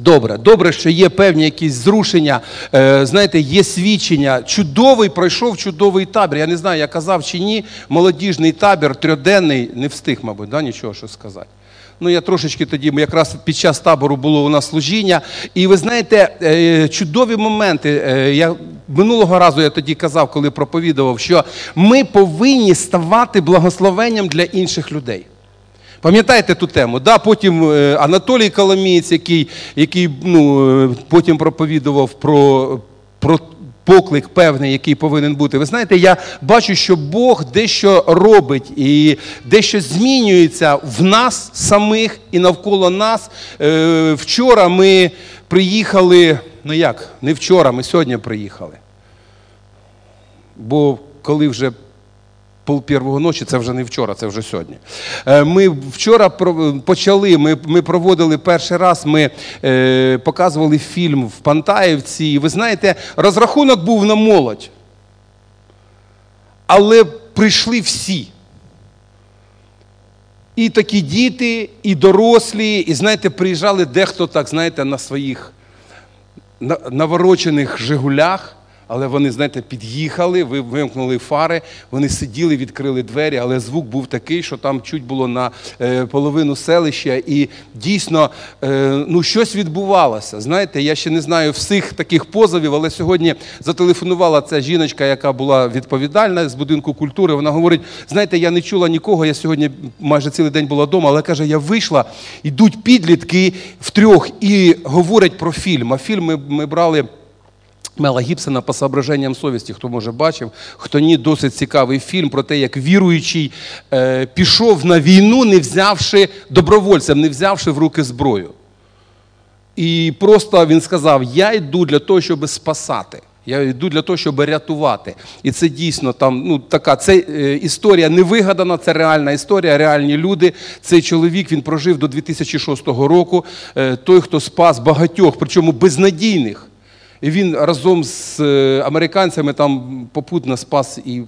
Добре, добре, що є певні якісь зрушення, е, знаєте, є свідчення. Чудовий пройшов чудовий табір. Я не знаю, я казав чи ні. Молодіжний табір, трьоденний, не встиг, мабуть, да, нічого що сказати. Ну, я трошечки тоді, якраз під час табору було у нас служіння. І ви знаєте, е, чудові моменти. Е, я Минулого разу я тоді казав, коли проповідував, що ми повинні ставати благословенням для інших людей. Пам'ятаєте ту тему? Да, Потім е, Анатолій Коломієць, який який ну, е, потім проповідував про, про поклик певний, який повинен бути. Ви знаєте, я бачу, що Бог дещо робить і дещо змінюється в нас самих і навколо нас. Е, вчора ми приїхали, ну як, не вчора, ми сьогодні приїхали. Бо коли вже пол первого ночі, це вже не вчора, це вже сьогодні. Е, ми вчора почали, ми проводили перший раз, ми е, показували фільм в Пантаївці. І ви знаєте, розрахунок був на молодь. Але прийшли всі. І такі діти, і дорослі, і знаєте, приїжджали дехто так, знаєте, на своїх наворочених Жигулях. Але вони, знаєте, під'їхали, вимкнули фари, вони сиділи, відкрили двері, але звук був такий, що там чуть було на е, половину селища. І дійсно е, ну, щось відбувалося. Знаєте, я ще не знаю всіх таких позовів, але сьогодні зателефонувала ця жіночка, яка була відповідальна з будинку культури. Вона говорить: знаєте, я не чула нікого, я сьогодні майже цілий день була вдома, але каже, я вийшла, ідуть підлітки втрьох і говорять про фільм. А фільм ми, ми брали. Мела Гібсона по соображенням совісті, хто може бачив, хто ні, досить цікавий фільм про те, як віруючий е, пішов на війну, не взявши добровольцем, не взявши в руки зброю. І просто він сказав: Я йду для того, щоб спасати. Я йду для того, щоб рятувати. І це дійсно там ну, така це е, історія не вигадана, це реальна історія, реальні люди. Цей чоловік він прожив до 2006 року. Е, той, хто спас багатьох, причому безнадійних. Він разом з е, американцями там попутно спас і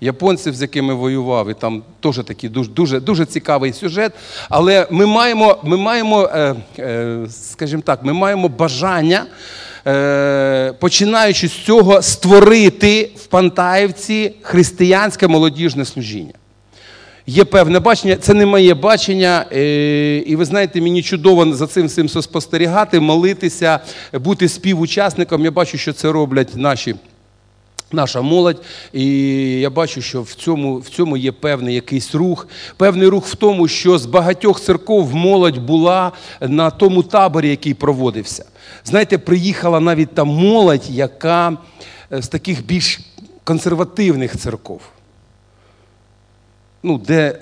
японців, з якими воював. І там теж такий дуже дуже, дуже цікавий сюжет. Але ми маємо, ми маємо, е, е, скажімо так, ми маємо бажання. Починаючи з цього, створити в Пантаївці християнське молодіжне служіння є певне бачення, це не моє бачення. Е, і ви знаєте, мені чудово за цим всім спостерігати, молитися, бути співучасником. Я бачу, що це роблять наші. Наша молодь, і я бачу, що в цьому в цьому є певний якийсь рух. Певний рух в тому, що з багатьох церков молодь була на тому таборі, який проводився. Знаєте, приїхала навіть та молодь, яка е, з таких більш консервативних церков ну, де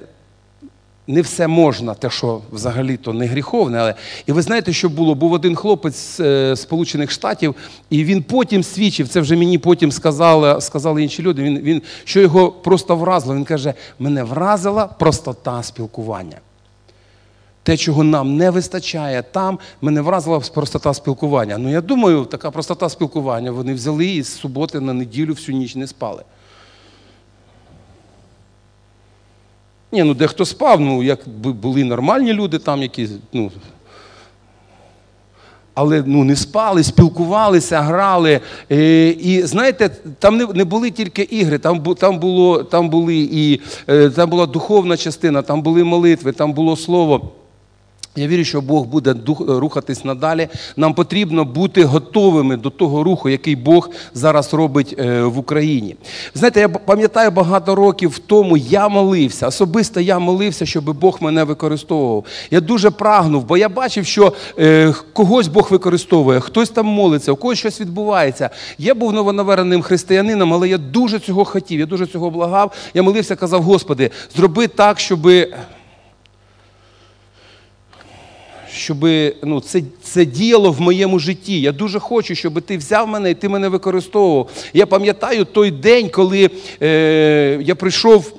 не все можна, те, що взагалі-то не гріховне. Але... І ви знаєте, що було? Був один хлопець з е, Сполучених Штатів, і він потім свідчив, це вже мені потім сказали сказали інші люди, він, він, що його просто вразило. Він каже, мене вразила простота спілкування. Те, чого нам не вистачає там, мене вразила простота спілкування. Ну, я думаю, така простота спілкування вони взяли і з суботи на неділю всю ніч не спали. Ні, ну дехто спав, ну як були нормальні люди там, які. ну, але ну, не спали, спілкувалися, грали. І, і знаєте, там не не були тільки ігри, там там, було, там, були і, е, там була духовна частина, там були молитви, там було слово. Я вірю, що Бог буде рухатись надалі. Нам потрібно бути готовими до того руху, який Бог зараз робить е, в Україні. Знаєте, я пам'ятаю багато років тому я молився, особисто я молився, щоб Бог мене використовував. Я дуже прагнув, бо я бачив, що е, когось Бог використовує, хтось там молиться, у когось щось відбувається. Я був новонавереним християнином, але я дуже цього хотів, я дуже цього благав. Я молився, казав, Господи, зроби так, щоби щоб ну, це це діяло в моєму житті. Я дуже хочу, щоб ти взяв мене і ти мене використовував. Я пам'ятаю той день, коли е, я прийшов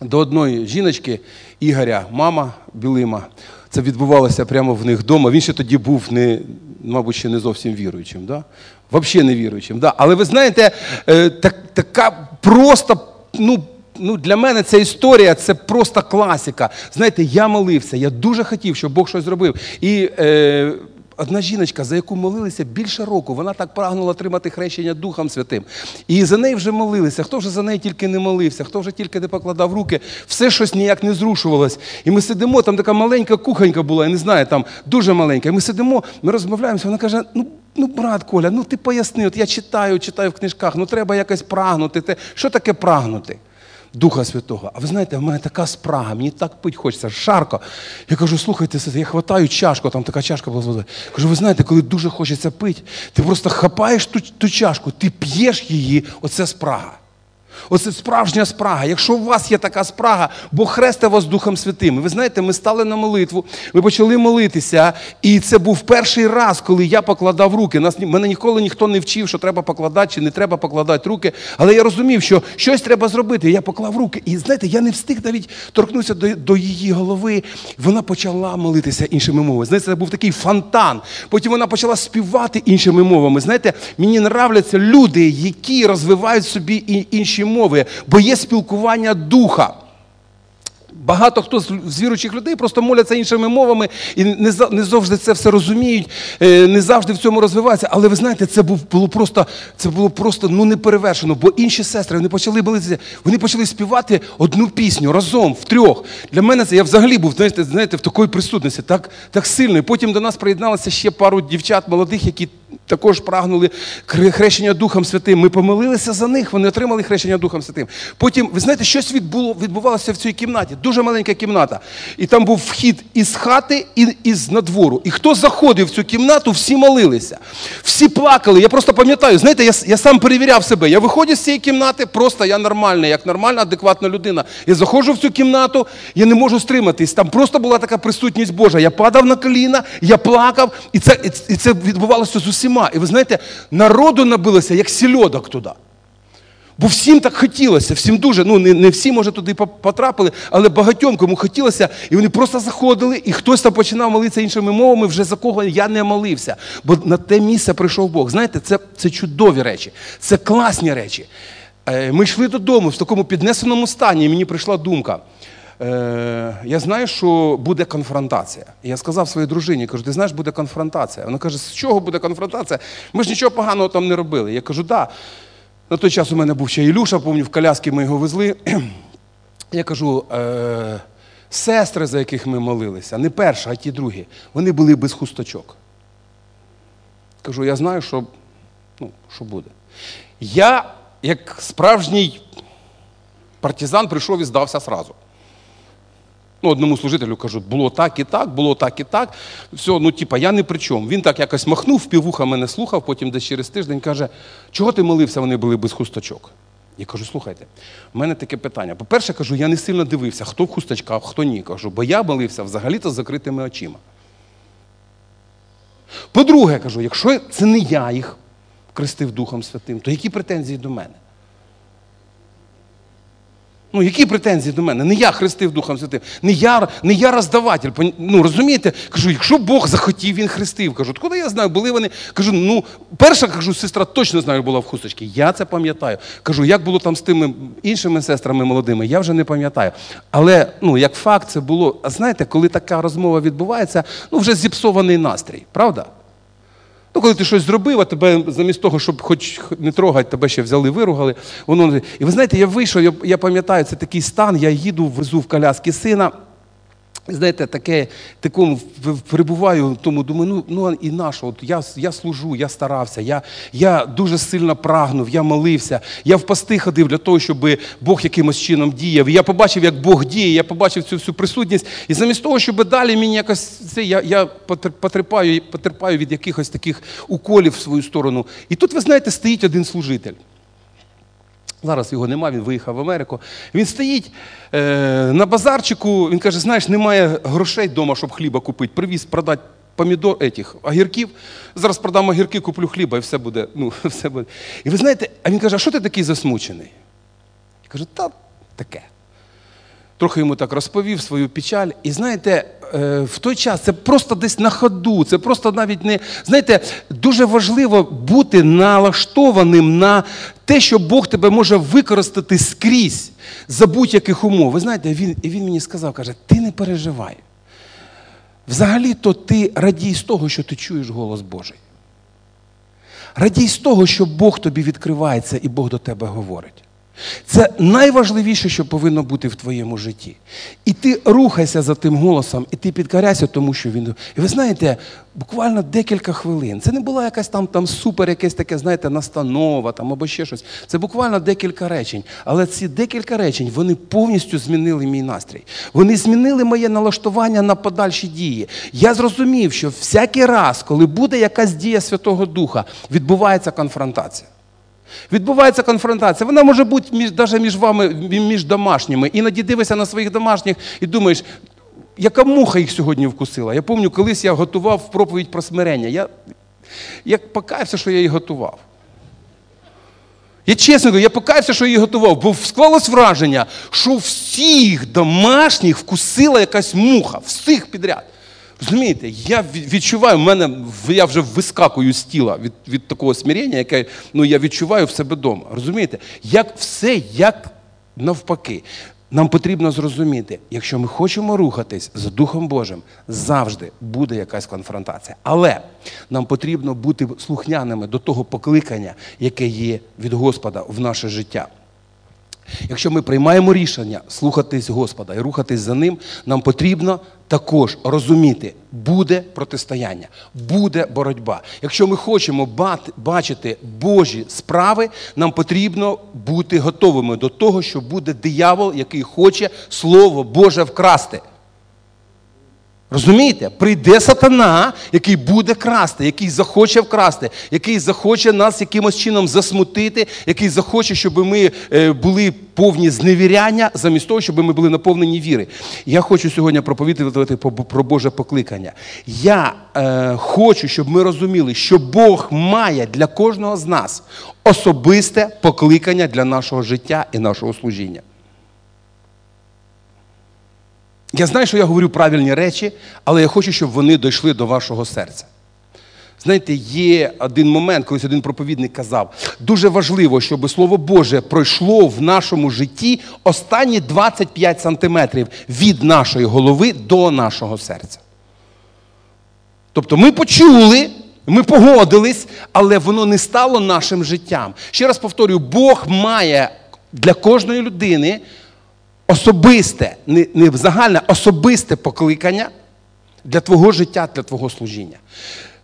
до одної жіночки Ігоря, мама Білима. Це відбувалося прямо в них вдома. Він ще тоді був не, мабуть, ще не зовсім віруючим. Да? Взагалі не віруючим. Да? Але ви знаєте, е, так, така просто ну, ну, для мене ця історія це просто класика. Знаєте, я молився, я дуже хотів, щоб Бог щось зробив. І е, одна жіночка, за яку молилися більше року, вона так прагнула отримати хрещення Духом Святим. І за неї вже молилися. Хто вже за неї тільки не молився, хто вже тільки не покладав руки, все щось ніяк не зрушувалось. І ми сидимо, там така маленька кухонька була, я не знаю, там дуже маленька. І ми сидимо, ми розмовляємося, вона каже: ну. Ну, брат Коля, ну ти поясни, от я читаю, читаю в книжках, ну треба якось прагнути. Те. Що таке прагнути? Духа Святого. А ви знаєте, в мене така спрага, мені так пить хочеться, жарко. Я кажу, слухайте, я хватаю чашку, там така чашка була з водою. Кажу, ви знаєте, коли дуже хочеться пити, ти просто хапаєш ту, ту чашку, ти п'єш її, оце спрага. Оце справжня спрага. Якщо у вас є така спрага, Бог хрестить вас Духом Святим. Ви знаєте, ми стали на молитву, ми почали молитися, і це був перший раз, коли я покладав руки. Нас мене ніколи ніхто не вчив, що треба покладати чи не треба покладати руки. Але я розумів, що щось треба зробити. Я поклав руки. І знаєте, я не встиг навіть торкнутися до, до її голови. Вона почала молитися іншими мовами. Знаєте, це був такий фонтан. Потім вона почала співати іншими мовами. Знаєте, мені нравляться люди, які розвивають собі інші мови, бо є спілкування духа. Багато хто з віруючих людей просто моляться іншими мовами і не не завжди це все розуміють, е, не завжди в цьому розвиваються. Але ви знаєте, це було просто це було просто ну неперевершено. Бо інші сестри вони почали молитися, вони почали співати одну пісню разом в трьох. Для мене це я взагалі був знаєте, знаєте, в такої присутності, так так сильно. І Потім до нас приєдналося ще пару дівчат молодих, які також прагнули хрещення Духом Святим. Ми помилилися за них, вони отримали хрещення Духом Святим. Потім, ви знаєте, щось відбуло, відбувалося в цій кімнаті. Дуже маленька кімната. І там був вхід із хати і із надвору. І хто заходив в цю кімнату, всі молилися. Всі плакали. Я просто пам'ятаю, знаєте, я я сам перевіряв себе. Я виходжу з цієї кімнати, просто я нормальний, як нормальна, адекватна людина. Я заходжу в цю кімнату, я не можу стриматись. Там просто була така присутність Божа. Я падав на коліна, я плакав, і це, і це відбувалося з усіма. І ви знаєте, народу набилося, як сільодок туди. Бо всім так хотілося, всім дуже, ну не не всі, може, туди потрапили, але багатьом кому хотілося, і вони просто заходили, і хтось там починав молитися іншими мовами, вже за кого я не молився. Бо на те місце прийшов Бог. Знаєте, це це чудові речі, це класні речі. Е, ми йшли додому в такому піднесеному стані, і мені прийшла думка. Е, я знаю, що буде конфронтація. Я сказав своїй дружині, кажу, ти знаєш, буде конфронтація. Вона каже, з чого буде конфронтація? Ми ж нічого поганого там не робили. Я кажу, да. На той час у мене був ще Ілюша, пам'ятаю, в коляски ми його везли. Я кажу, е, сестри, за яких ми молилися, не перша, а ті другі, вони були без хусточок. Кажу, я знаю, що ну, що буде. Я, як справжній партизан, прийшов і здався сразу. Ну, Одному служителю кажуть, було так і так, було так і так. Все, ну типа, я не при чому. Він так якось махнув, півуха мене слухав, потім десь через тиждень каже, чого ти молився, вони були без хусточок. Я кажу, слухайте, в мене таке питання. По-перше, кажу, я не сильно дивився, хто в хусточках, хто ні. Кажу, бо я молився взагалі-то з закритими очима. По-друге, кажу, якщо це не я їх крестив Духом Святим, то які претензії до мене? Ну, які претензії до мене? Не я хрестив Духом Святим, не я не я роздаватель. Ну, розумієте? Кажу, якщо Бог захотів, він хрестив. Кажу, куди я знаю, були вони. Кажу, ну, перша кажу, сестра точно знаю, була в хусточці. Я це пам'ятаю. Кажу, як було там з тими іншими сестрами молодими, я вже не пам'ятаю. Але ну, як факт, це було. А знаєте, коли така розмова відбувається, ну вже зіпсований настрій, правда? Ну, коли ти щось зробив, а тебе замість того, щоб хоч не трогати, тебе ще взяли, виругали. Воно... І ви знаєте, я вийшов, я, я пам'ятаю, це такий стан, я їду, везу в коляски сина. Знаєте, таке, такому перебуваю, тому думаю, ну ну і нащо? От я я служу, я старався, я я дуже сильно прагнув, я молився, я в пости ходив для того, щоб Бог якимось чином діяв. І я побачив, як Бог діє, я побачив цю всю присутність. І замість того, щоб далі мені якось це, я я потерпаю, потерпаю від якихось таких уколів в свою сторону. І тут, ви знаєте, стоїть один служитель. Зараз його нема, він виїхав в Америку. Він стоїть е, на базарчику, він каже, знаєш, немає грошей вдома, щоб хліба купити. Привіз продати помідор, етих, огірків. Зараз продам огірки, куплю хліба і все буде. ну, все буде. І ви знаєте, а він каже, а що ти такий засмучений? Я кажу, та таке. Трохи йому так розповів свою печаль. І знаєте, е, в той час це просто десь на ходу, це просто навіть не. Знаєте, дуже важливо бути налаштованим на те, що Бог тебе може використати скрізь за будь-яких умов. Ви знаєте, він, і він мені сказав, каже, ти не переживай. Взагалі-то ти радій з того, що ти чуєш голос Божий. Радій з того, що Бог тобі відкривається і Бог до тебе говорить. Це найважливіше, що повинно бути в твоєму житті. І ти рухайся за тим голосом, і ти підкоряйся тому, що він. І ви знаєте, буквально декілька хвилин. Це не була якась там там супер, якесь таке, знаєте, настанова там або ще щось. Це буквально декілька речень. Але ці декілька речень вони повністю змінили мій настрій. Вони змінили моє налаштування на подальші дії. Я зрозумів, що всякий раз, коли буде якась дія Святого Духа, відбувається конфронтація. Відбувається конфронтація. Вона може бути між, навіть між вами, між домашніми. Іноді дивишся на своїх домашніх і думаєш, яка муха їх сьогодні вкусила. Я пам'ятаю, колись я готував проповідь про смирення. Я я покаявся, що я її готував. Я чесно говорю, я покаявся, що її готував, бо склалось враження, що всіх домашніх вкусила якась муха, всіх підряд. Розумієте, я відчуваю, в мене я вже вискакую з тіла від від такого смирення, яке ну, я відчуваю в себе вдома. Розумієте? Як все, як навпаки. Нам потрібно зрозуміти, якщо ми хочемо рухатись за Духом Божим, завжди буде якась конфронтація. Але нам потрібно бути слухняними до того покликання, яке є від Господа в наше життя. Якщо ми приймаємо рішення слухатись Господа і рухатись за ним, нам потрібно також розуміти, буде протистояння, буде боротьба. Якщо ми хочемо бачити Божі справи, нам потрібно бути готовими до того, що буде диявол, який хоче Слово Боже вкрасти. Розумієте? Прийде сатана, який буде красти, який захоче вкрасти, який захоче нас якимось чином засмутити, який захоче, щоб ми е, були повні зневіряння, замість того, щоб ми були наповнені віри. Я хочу сьогодні проповідувати про Боже покликання. Я е, хочу, щоб ми розуміли, що Бог має для кожного з нас особисте покликання для нашого життя і нашого служіння. Я знаю, що я говорю правильні речі, але я хочу, щоб вони дійшли до вашого серця. Знаєте, є один момент, колись один проповідник казав, дуже важливо, щоб Слово Боже пройшло в нашому житті останні 25 сантиметрів від нашої голови до нашого серця. Тобто ми почули, ми погодились, але воно не стало нашим життям. Ще раз повторюю, Бог має для кожної людини особисте, не не загальне, особисте покликання для твого життя, для твого служіння.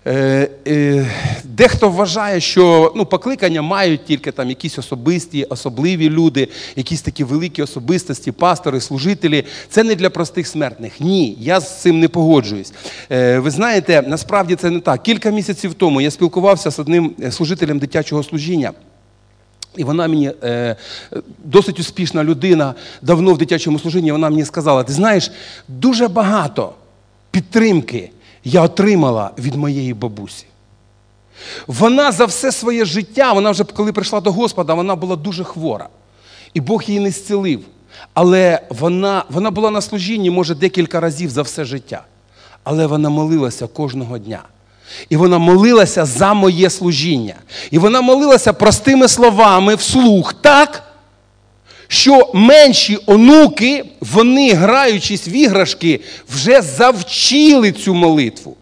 Е, е, Дехто вважає, що ну, покликання мають тільки там якісь особисті, особливі люди, якісь такі великі особистості, пастори, служителі. Це не для простих смертних. Ні, я з цим не погоджуюсь. Е, Ви знаєте, насправді це не так. Кілька місяців тому я спілкувався з одним служителем дитячого служіння. І вона мені е, досить успішна людина, давно в дитячому служінні, вона мені сказала: ти знаєш, дуже багато підтримки я отримала від моєї бабусі. Вона за все своє життя, вона вже коли прийшла до Господа, вона була дуже хвора. І Бог її не зцілив. Але вона, вона була на служінні, може, декілька разів за все життя. Але вона молилася кожного дня. І вона молилася за моє служіння. І вона молилася простими словами вслух так, що менші онуки, вони, граючись в іграшки, вже завчили цю молитву.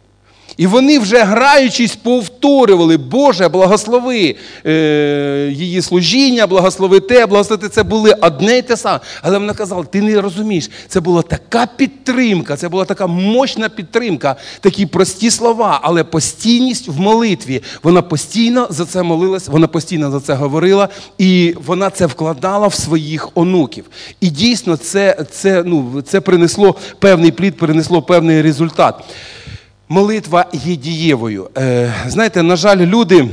І вони вже граючись, повторювали, Боже, благослови е, її служіння, благослови те, благослови. Це були одне й те саме. Але вона казала, ти не розумієш, це була така підтримка, це була така мощна підтримка, такі прості слова, але постійність в молитві. Вона постійно за це молилась, вона постійно за це говорила, і вона це вкладала в своїх онуків. І дійсно, це, це, ну, це принесло певний плід, принесло певний результат молитва є дієвою. Е, знаєте, на жаль, люди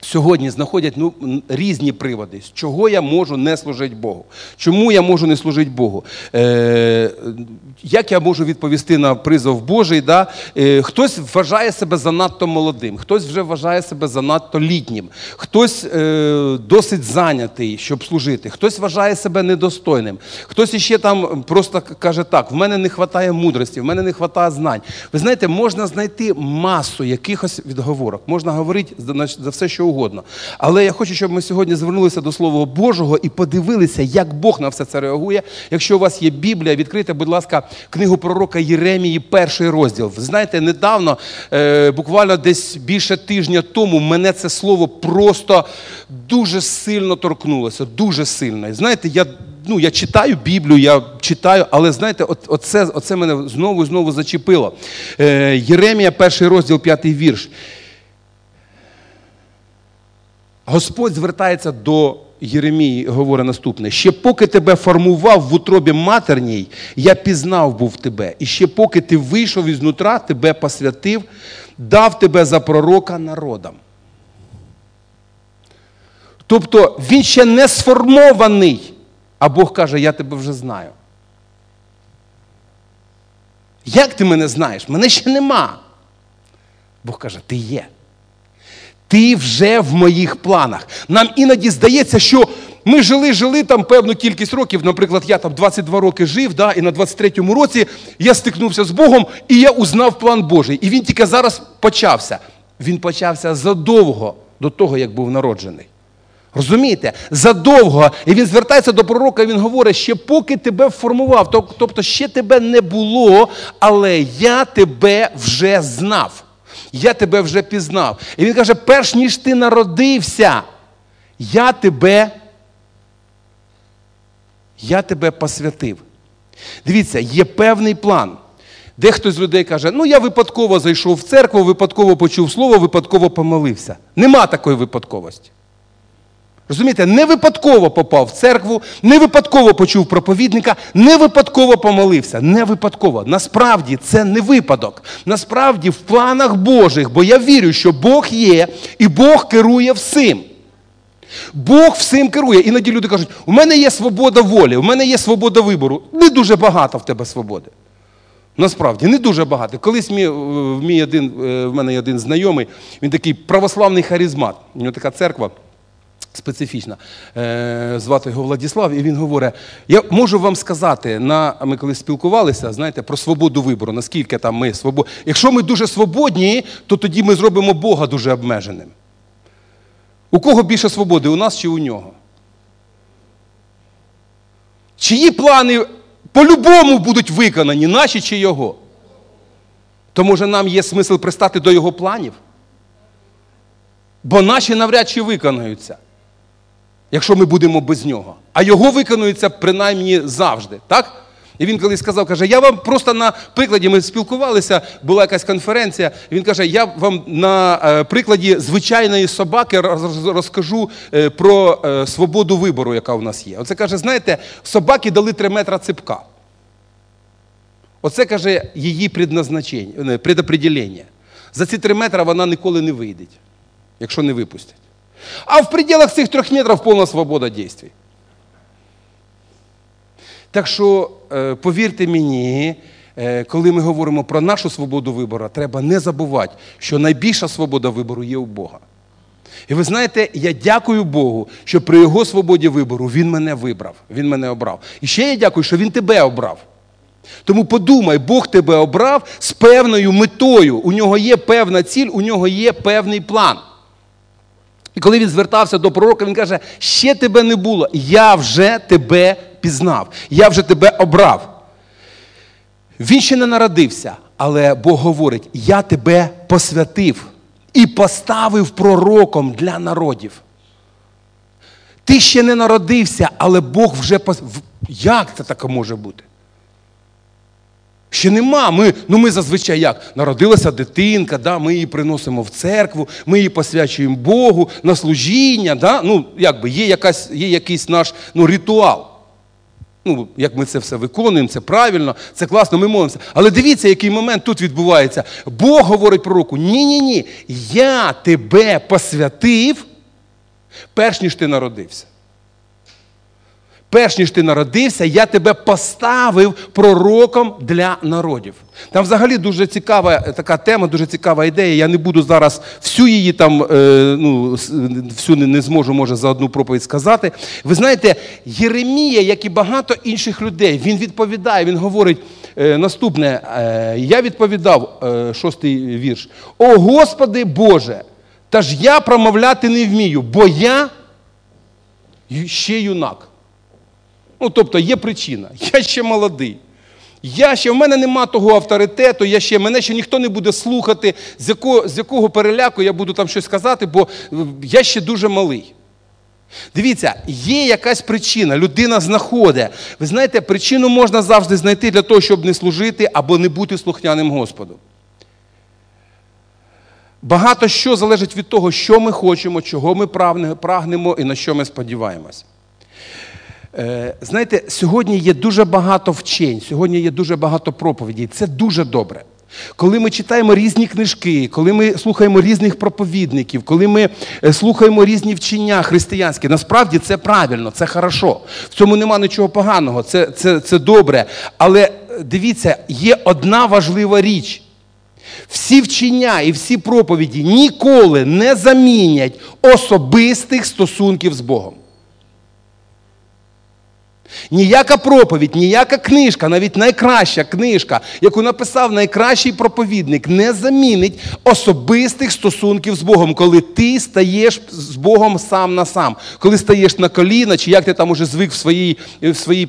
сьогодні знаходять ну, різні приводи, з чого я можу не служити Богу. Чому я можу не служити Богу? Е, Як я можу відповісти на призов Божий? Да? Е, Хтось вважає себе занадто молодим, хтось вже вважає себе занадто літнім, хтось е, досить зайнятий, щоб служити, хтось вважає себе недостойним, хтось іще там просто каже так: в мене не вистачає мудрості, в мене не вистачає знань. Ви знаєте, можна знайти масу якихось відговорок, можна говорити за все, що угодно. Але я хочу, щоб ми сьогодні звернулися до Слова Божого і подивилися, як Бог на все це реагує. Якщо у вас є Біблія, відкрийте, будь ласка, книгу пророка Єремії, перший розділ. Знаєте, недавно, е, буквально десь більше тижня тому, мене це слово просто дуже сильно торкнулося. Дуже сильно. І знаєте, я. Ну, я читаю Біблію, я читаю, але знаєте, от, оце, оце мене знову знову зачепило. Е, Єремія, перший розділ, п'ятий вірш. Господь звертається до Єремії, говорить наступне: ще поки тебе формував в утробі матерній, я пізнав був тебе. І ще поки ти вийшов із нутра, тебе посвятив, дав тебе за пророка народам. Тобто він ще не сформований, а Бог каже, я тебе вже знаю. Як ти мене знаєш? Мене ще нема. Бог каже, ти є. Ти вже в моїх планах. Нам іноді здається, що ми жили, жили там певну кількість років. Наприклад, я там 22 роки жив, да, і на 23-му році я стикнувся з Богом, і я узнав план Божий. І він тільки зараз почався. Він почався задовго до того, як був народжений. Розумієте? Задовго. І він звертається до пророка, він говорить, ще поки тебе формував, тобто ще тебе не було, але я тебе вже знав я тебе вже пізнав. І він каже: перш ніж ти народився, я тебе, я тебе посвятив. Дивіться, є певний план. Дехто з людей каже, ну я випадково зайшов в церкву, випадково почув слово, випадково помолився. Нема такої випадковості. Розумієте, не випадково попав в церкву, не випадково почув проповідника, не випадково помолився. Не випадково. Насправді це не випадок. Насправді в планах Божих, бо я вірю, що Бог є і Бог керує всім. Бог всім керує. Іноді люди кажуть, у мене є свобода волі, у мене є свобода вибору. Не дуже багато в тебе свободи. Насправді, не дуже багато. Колись мій, мій один, е, в мене є один знайомий, він такий православний харизмат. У нього така церква специфічна. Е, звати його Владіслав, і він говорить: я можу вам сказати, на, ми коли спілкувалися, знаєте, про свободу вибору, наскільки там ми свободні. Якщо ми дуже свободні, то тоді ми зробимо Бога дуже обмеженим. У кого більше свободи, у нас чи у нього? Чиї плани по-любому будуть виконані, наші чи його? То може нам є смисл пристати до його планів? Бо наші навряд чи виконаються якщо ми будемо без нього. А його виконується принаймні завжди. так? І він колись сказав, каже, я вам просто на прикладі, ми спілкувалися, була якась конференція. Він каже, я вам на е, прикладі звичайної собаки розкажу е, про е, свободу вибору, яка у нас є. Оце каже, знаєте, собаки дали 3 метра ципка. Оце каже її предназначення, предопределення. За ці 3 метри вона ніколи не вийде, якщо не випустять. А в пределах цих трьох метрів повна свобода дій. Так що, е, повірте мені, е, коли ми говоримо про нашу свободу вибору, треба не забувати, що найбільша свобода вибору є у Бога. І ви знаєте, я дякую Богу, що при Його свободі вибору Він мене вибрав, Він мене обрав. І ще я дякую, що Він тебе обрав. Тому подумай, Бог тебе обрав з певною метою. У нього є певна ціль, у нього є певний план. І коли він звертався до пророка, він каже: ще тебе не було, я вже тебе пізнав, я вже тебе обрав. Він ще не народився, але Бог говорить: я тебе посвятив і поставив пророком для народів. Ти ще не народився, але Бог вже пос... Як це таке може бути? Ще нема. Ми ну ми зазвичай як? Народилася дитинка, да, ми її приносимо в церкву, ми її посвячуємо Богу на служіння. Да? Ну, якби Є якась, є якийсь наш ну, ритуал. Ну, Як ми це все виконуємо, це правильно, це класно, ми молимося. Але дивіться, який момент тут відбувається. Бог говорить пророку: ні-ні ні, я тебе посвятив перш ніж ти народився. Перш ніж ти народився, я тебе поставив пророком для народів. Там взагалі дуже цікава така тема, дуже цікава ідея. Я не буду зараз всю її там, е, ну, всю не зможу, може, за одну проповідь сказати. Ви знаєте, Єремія, як і багато інших людей, він відповідає, він говорить е, наступне: е, я відповідав, шостий вірш. О Господи Боже! Та ж я промовляти не вмію, бо я ще юнак. Ну, тобто є причина. Я ще молодий. Я ще, В мене нема того авторитету, я ще, мене ще ніхто не буде слухати, з якого з якого переляку я буду там щось казати, бо я ще дуже малий. Дивіться, є якась причина, людина знаходить. Ви знаєте, причину можна завжди знайти для того, щоб не служити або не бути слухняним Господу. Багато що залежить від того, що ми хочемо, чого ми прагнемо і на що ми сподіваємось. Е, знаєте, сьогодні є дуже багато вчень, сьогодні є дуже багато проповідей. Це дуже добре. Коли ми читаємо різні книжки, коли ми слухаємо різних проповідників, коли ми е, слухаємо різні вчення християнські, насправді це правильно, це хорошо. В цьому нема нічого поганого, це, це, це добре. Але е, дивіться, є одна важлива річ. Всі вчення і всі проповіді ніколи не замінять особистих стосунків з Богом. Ніяка проповідь, ніяка книжка, навіть найкраща книжка, яку написав найкращий проповідник, не замінить особистих стосунків з Богом, коли ти стаєш з Богом сам на сам, коли стаєш на коліна, чи як ти там уже звик в своїй в своїй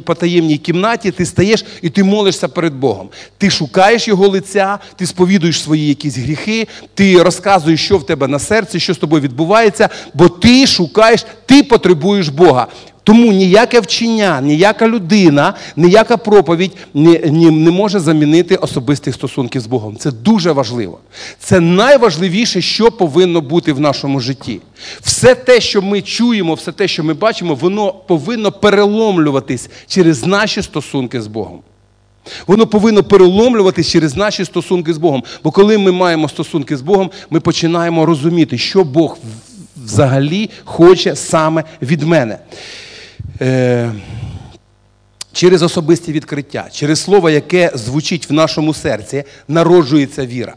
потаємній кімнаті, ти стаєш і ти молишся перед Богом. Ти шукаєш Його лиця, ти сповідуєш свої якісь гріхи, ти розказуєш, що в тебе на серці, що з тобою відбувається, бо ти шукаєш, ти потребуєш Бога. Тому ніяке вчення, ніяка людина, ніяка проповідь не, не, не може замінити особистих стосунків з Богом. Це дуже важливо. Це найважливіше, що повинно бути в нашому житті. Все те, що ми чуємо, все те, що ми бачимо, воно повинно переломлюватись через наші стосунки з Богом. Воно повинно переломлюватись через наші стосунки з Богом. Бо коли ми маємо стосунки з Богом, ми починаємо розуміти, що Бог взагалі хоче саме від мене. Е, через особисті відкриття, через слово, яке звучить в нашому серці, народжується віра.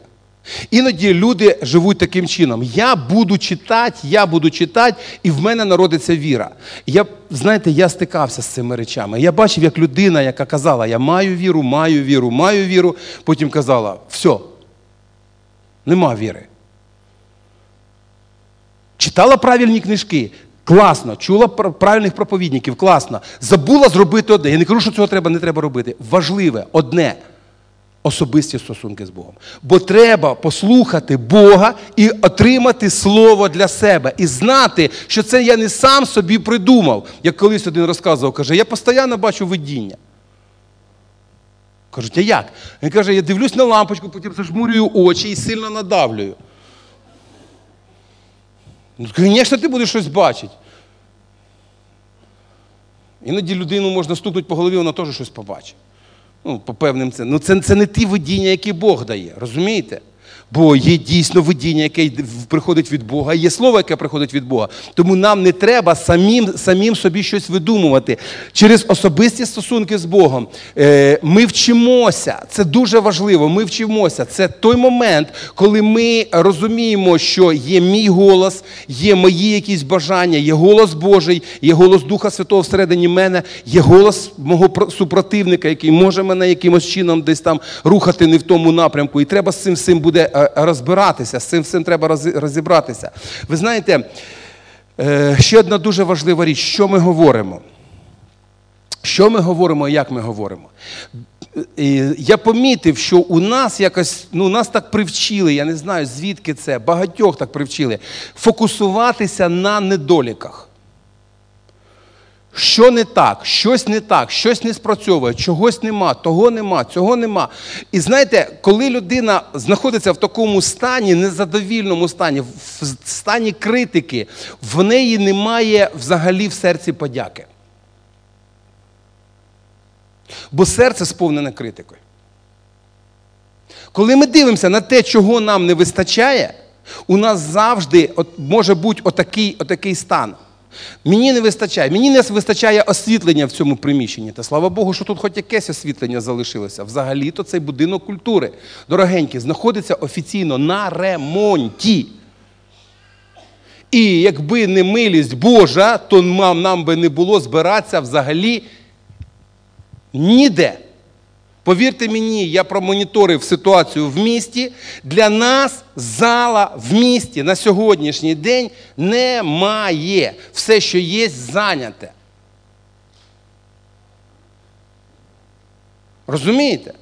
Іноді люди живуть таким чином. Я буду читати, я буду читати, і в мене народиться віра. Я, знаєте, я стикався з цими речами. Я бачив, як людина, яка казала, я маю віру, маю віру, маю віру, потім казала, все, нема віри. Читала правильні книжки, Класно, чула правильних проповідників, класно. Забула зробити одне. Я не кажу, що цього треба, не треба робити. Важливе одне особисті стосунки з Богом. Бо треба послухати Бога і отримати слово для себе. І знати, що це я не сам собі придумав. Як колись один розказував, каже, я постійно бачу видіння. Кажуть, а як? Він каже, я дивлюсь на лампочку, потім зажмурюю очі і сильно надавлюю. Ну, Звісно, ти будеш щось бачити. Іноді людину можна стукнути по голові, вона теж щось побачить. Ну, по певним це. Ну, це, це не ті видіння, які Бог дає. Розумієте? Бо є дійсно видіння, яке приходить від Бога, є слово, яке приходить від Бога. Тому нам не треба самим самим собі щось видумувати. Через особисті стосунки з Богом е, ми вчимося. Це дуже важливо. Ми вчимося. Це той момент, коли ми розуміємо, що є мій голос, є мої якісь бажання, є голос Божий, є голос Духа Святого всередині мене, є голос мого супротивника, який може мене якимось чином десь там рухати не в тому напрямку. І треба з цим всім буде. Е, розбиратися, з цим всім треба розібратися. Ви знаєте, е, ще одна дуже важлива річ, що ми говоримо. Що ми говоримо і як ми говоримо? Я помітив, що у нас якось, ну нас так привчили, я не знаю, звідки це, багатьох так привчили, фокусуватися на недоліках. Що не так, щось не так, щось не спрацьовує, чогось нема, того нема, цього нема. І знаєте, коли людина знаходиться в такому стані, незадовільному стані, в стані критики, в неї немає взагалі в серці подяки. Бо серце сповнене критикою. Коли ми дивимося на те, чого нам не вистачає, У нас завжди от, може бути отакий, отакий стан. Мені не вистачає, мені не вистачає освітлення в цьому приміщенні. Та слава Богу, що тут хоч якесь освітлення залишилося. Взагалі-то цей будинок культури, дорогенький, знаходиться офіційно на ремонті. І якби не милість Божа, то нам, би не було збиратися взагалі ніде. Повірте мені, я промоніторив ситуацію в місті. Для нас зала в місті на сьогоднішній день немає. Все, що є, зайняте. Розумієте?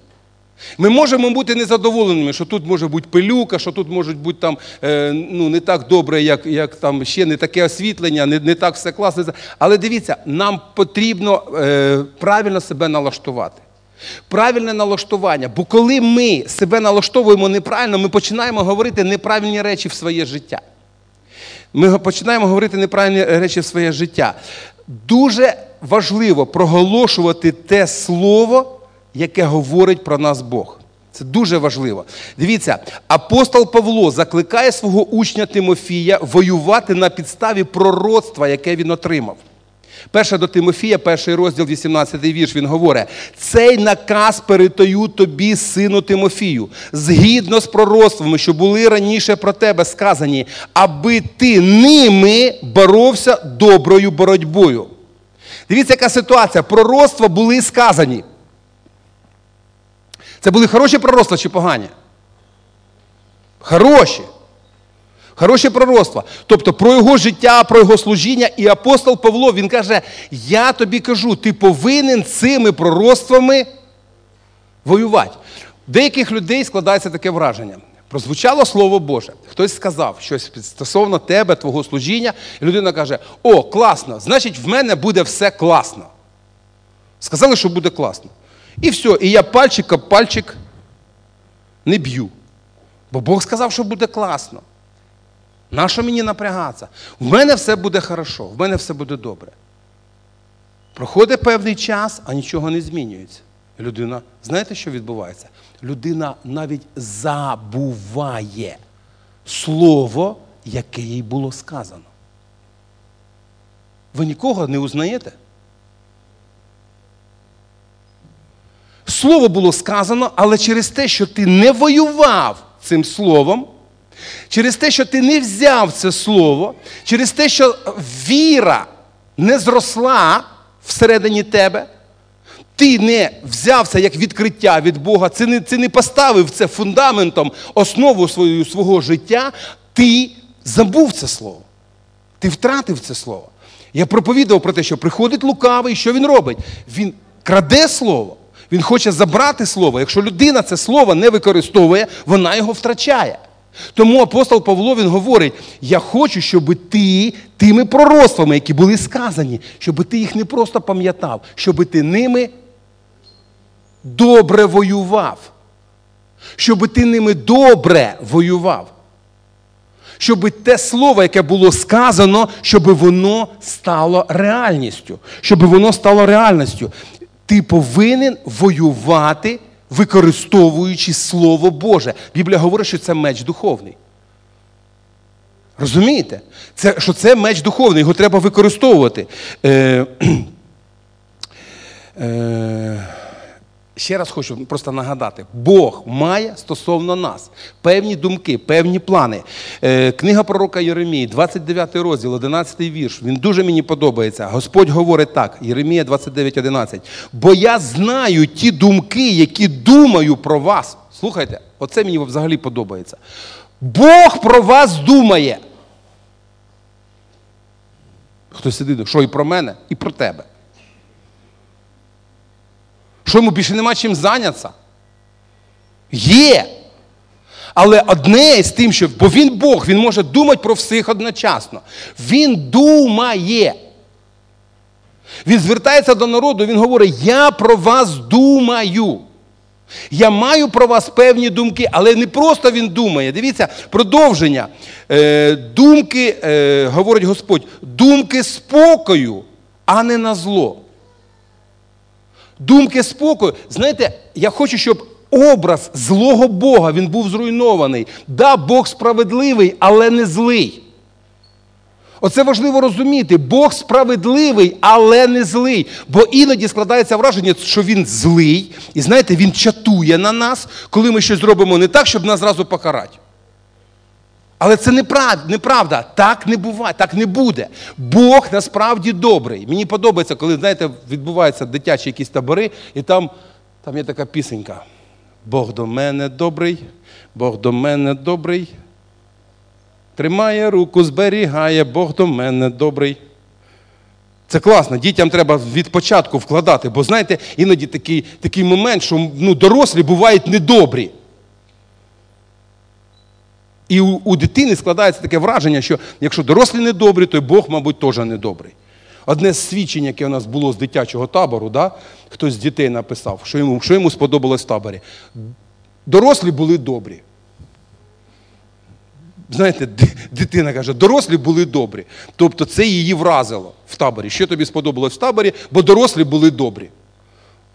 Ми можемо бути незадоволеними, що тут може бути пилюка, що тут може бути там, е, ну, не так добре, як як там ще не таке освітлення, не не так все класно. Але дивіться, нам потрібно е, правильно себе налаштувати. Правильне налаштування. Бо коли ми себе налаштовуємо неправильно, ми починаємо говорити неправильні речі в своє життя. Ми починаємо говорити неправильні речі в своє життя. Дуже важливо проголошувати те слово, яке говорить про нас Бог. Це дуже важливо. Дивіться, апостол Павло закликає свого учня Тимофія воювати на підставі пророцтва, яке він отримав. Перше до Тимофія, перший розділ, 18 вірш, він говорить: цей наказ передаю тобі, сину Тимофію, згідно з пророцтвами, що були раніше про тебе сказані, аби ти ними боровся доброю боротьбою. Дивіться, яка ситуація. Пророцтва були сказані. Це були хороші пророцтва чи погані? Хороші. Хороше пророцтво. Тобто про його життя, про його служіння. І апостол Павло він каже: Я тобі кажу, ти повинен цими пророцтвами воювати. Деяких людей складається таке враження. Прозвучало Слово Боже. Хтось сказав щось стосовно тебе, твого служіння, і людина каже: О, класно! Значить, в мене буде все класно. Сказали, що буде класно. І все, і я пальчик пальчик не б'ю. Бо Бог сказав, що буде класно. Нащо мені напрягатися? В мене все буде хорошо, в мене все буде добре. Проходить певний час, а нічого не змінюється. Людина, знаєте, що відбувається? Людина навіть забуває слово, яке їй було сказано. Ви нікого не узнаєте? Слово було сказано, але через те, що ти не воював цим словом, через те, що ти не взяв це слово, через те, що віра не зросла всередині тебе, ти не взявся як відкриття від Бога, ти не, ти не поставив це фундаментом, основу свою, свого життя, ти забув це слово. Ти втратив це слово. Я проповідував про те, що приходить лукавий, що він робить? Він краде слово. Він хоче забрати слово. Якщо людина це слово не використовує, вона його втрачає. Тому апостол Павло він говорить: я хочу, щоб ти тими пророцтвами, які були сказані, щоб ти їх не просто пам'ятав, щоб ти ними добре воював. Щоб ти ними добре воював. Щоб те слово, яке було сказано, щоб воно стало реальністю. Щоб воно стало реальністю. Ти повинен воювати, використовуючи Слово Боже. Біблія говорить, що це меч духовний. Розумієте? Це, Що це меч духовний, його треба використовувати. Е, е, Ще раз хочу просто нагадати: Бог має стосовно нас певні думки, певні плани. Е, Книга пророка Єремії, 29 розділ, 11 вірш. Він дуже мені подобається. Господь говорить так, Єремія 29, 11. Бо я знаю ті думки, які думаю про вас. Слухайте, оце мені взагалі подобається. Бог про вас думає. Хтось сидить, що і про мене, і про тебе. Що йому більше нема чим зайнятися? Є. Але одне з тим, що бо він Бог, він може думати про всіх одночасно. Він думає. Він звертається до народу, він говорить: Я про вас думаю. Я маю про вас певні думки, але не просто він думає. Дивіться, продовження. Е, Думки, е, говорить Господь, думки спокою, а не на зло думки спокою. Знаєте, я хочу, щоб образ злого Бога, він був зруйнований. Да, Бог справедливий, але не злий. Оце важливо розуміти. Бог справедливий, але не злий. Бо іноді складається враження, що він злий, і знаєте, він чатує на нас, коли ми щось зробимо не так, щоб нас зразу покарати. Але це неправда. Так не буває, так не буде. Бог насправді добрий. Мені подобається, коли, знаєте, відбуваються дитячі якісь табори, і там, там є така пісенька. Бог до мене добрий, Бог до мене добрий. Тримає руку, зберігає, Бог до мене добрий. Це класно, дітям треба від початку вкладати, бо знаєте, іноді такий такий момент, що ну, дорослі бувають недобрі. І у, у дитини складається таке враження, що якщо дорослі недобрі, то й Бог, мабуть, теж недобрий. Одне з свідчень, яке у нас було з дитячого табору, да? хтось з дітей написав, що йому що йому сподобалось в таборі. Дорослі були добрі. Знаєте, дитина каже, дорослі були добрі. Тобто це її вразило в таборі. Що тобі сподобалось в таборі, бо дорослі були добрі.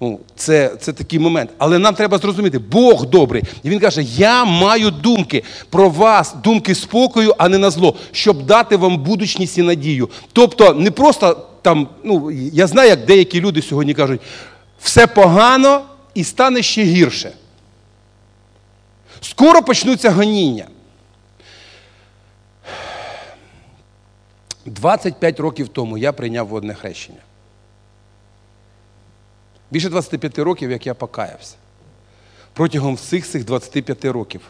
Ну, Це це такий момент. Але нам треба зрозуміти, Бог добрий. І він каже: Я маю думки про вас, думки спокою, а не на зло, щоб дати вам будучність і надію. Тобто, не просто там, ну, я знаю, як деякі люди сьогодні кажуть, все погано і стане ще гірше. Скоро почнуться гоніння. 25 років тому я прийняв водне хрещення. Більше 25 років, як я покаявся. Протягом всіх цих 25 років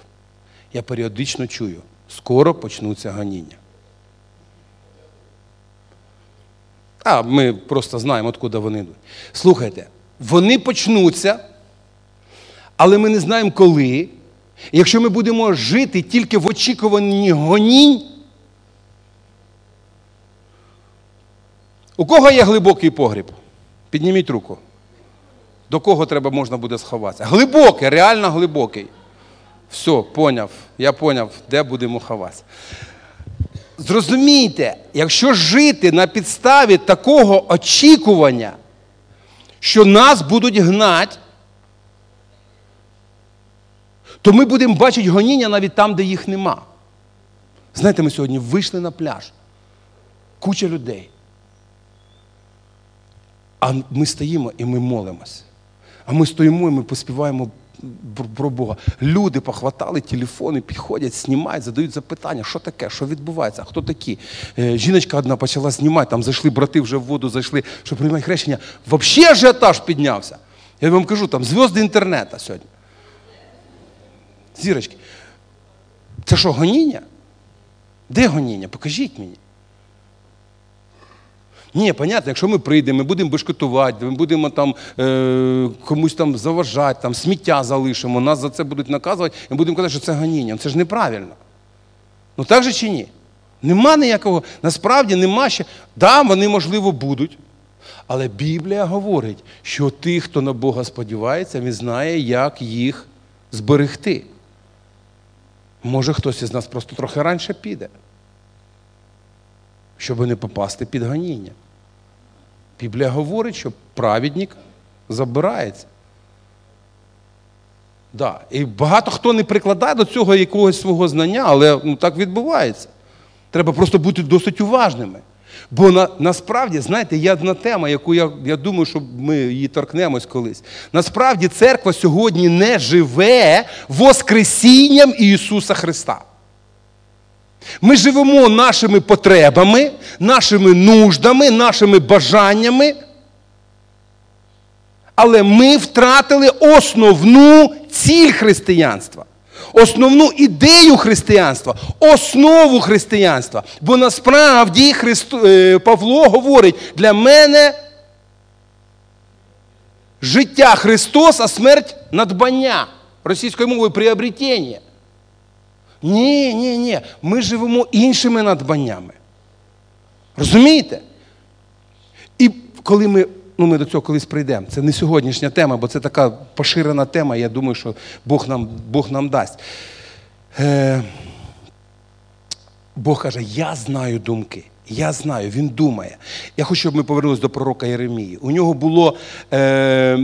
я періодично чую, скоро почнуться ганіння. А ми просто знаємо, откуди вони йдуть. Слухайте, вони почнуться, але ми не знаємо коли. Якщо ми будемо жити тільки в очікуванні гонінь, у кого є глибокий погріб? Підніміть руку. До кого треба можна буде сховатися? Глибокий, реально глибокий. Все, поняв, я поняв, де будемо ховатися. Зрозумійте, якщо жити на підставі такого очікування, що нас будуть гнати, то ми будемо бачити гоніння навіть там, де їх нема. Знаєте, ми сьогодні вийшли на пляж. Куча людей. А ми стоїмо і ми молимось. А ми стоїмо і ми поспіваємо про Бога. Люди похватали телефони, підходять, знімають, задають запитання, що таке, що відбувається, хто такі. Е, жіночка одна почала знімати, там зайшли брати вже в воду, зайшли, щоб приймати хрещення. Взагалі ажіотаж піднявся. Я вам кажу, там зв'язки інтернету сьогодні. Зірочки. Це що, гоніння? Де гоніння? Покажіть мені. Ні, понятно, якщо ми прийдемо, ми будемо бешкетувати, ми будемо там е, комусь там заважати, там сміття залишимо, нас за це будуть наказувати, і будемо казати, що це ганіння. Це ж неправильно. Ну так же чи ні? Нема ніякого, насправді нема ще. Да, вони, можливо, будуть. Але Біблія говорить, що тих, хто на Бога сподівається, він знає, як їх зберегти. Може, хтось із нас просто трохи раніше піде щоб не попасти під ганіння. Біблія говорить, що праведник забирається. Да. І багато хто не прикладає до цього якогось свого знання, але ну, так відбувається. Треба просто бути досить уважними. Бо на, насправді, знаєте, є одна тема, яку я я думаю, що ми її торкнемось колись. Насправді, церква сьогодні не живе Воскресінням Ісуса Христа. Ми живемо нашими потребами, нашими нуждами, нашими бажаннями. Але ми втратили основну ціль християнства, основну ідею християнства, основу християнства. Бо насправді Христо... Е, Павло говорить, для мене життя Христос, а смерть надбання. Російською мовою приобретення. Ні, ні, ні. Ми живемо іншими надбаннями. Розумієте? І коли ми ну ми до цього колись прийдемо, це не сьогоднішня тема, бо це така поширена тема, я думаю, що Бог нам Бог нам дасть. Е, Бог каже, я знаю думки. Я знаю, він думає. Я хочу, щоб ми повернулися до пророка Єремії. У нього було е,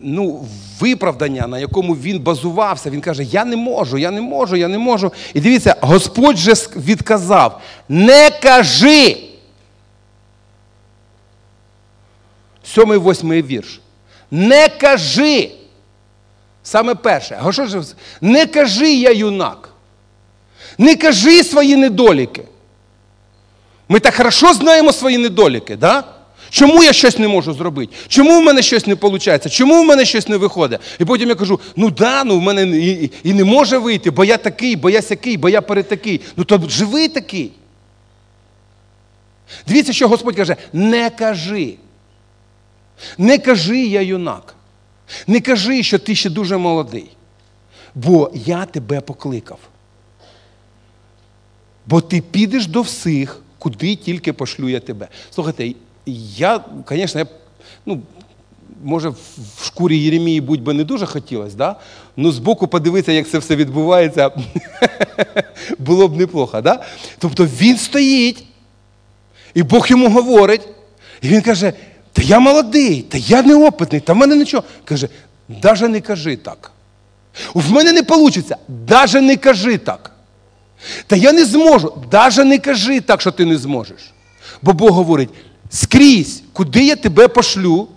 ну, виправдання, на якому він базувався. Він каже: Я не можу, я не можу, я не можу. І дивіться, Господь же відказав: не кажи. Сьомий, восьмий вірш. Не кажи. Саме перше. А що ж? Не кажи я юнак. Не кажи свої недоліки. Ми так хорошо знаємо свої недоліки, да? Чому я щось не можу зробити? Чому в мене щось не виходить? Чому в мене щось не виходить? І потім я кажу: ну да, ну в мене і, і не може вийти, бо я такий, бо я сякий, бо я перетакий. Ну то живи такий. Дивіться, що Господь каже: не кажи. Не кажи я юнак. Не кажи, що ти ще дуже молодий. Бо я тебе покликав. Бо ти підеш до всіх, куди тільки пошлю я тебе. Слухайте, я, звісно, я, ну, може, в шкурі Єремії будь би не дуже хотілося, да? ну збоку подивитися, як це все відбувається, було б неплохо. Да? Тобто він стоїть, і Бог йому говорить, і він каже: Та я молодий, та я неопитний, та в мене нічого. Каже, навіть не кажи так. В мене не вийде, навіть не кажи так. Та я не зможу, навіть не кажи так, що ти не зможеш. Бо Бог говорить, скрізь, куди я тебе пошлю,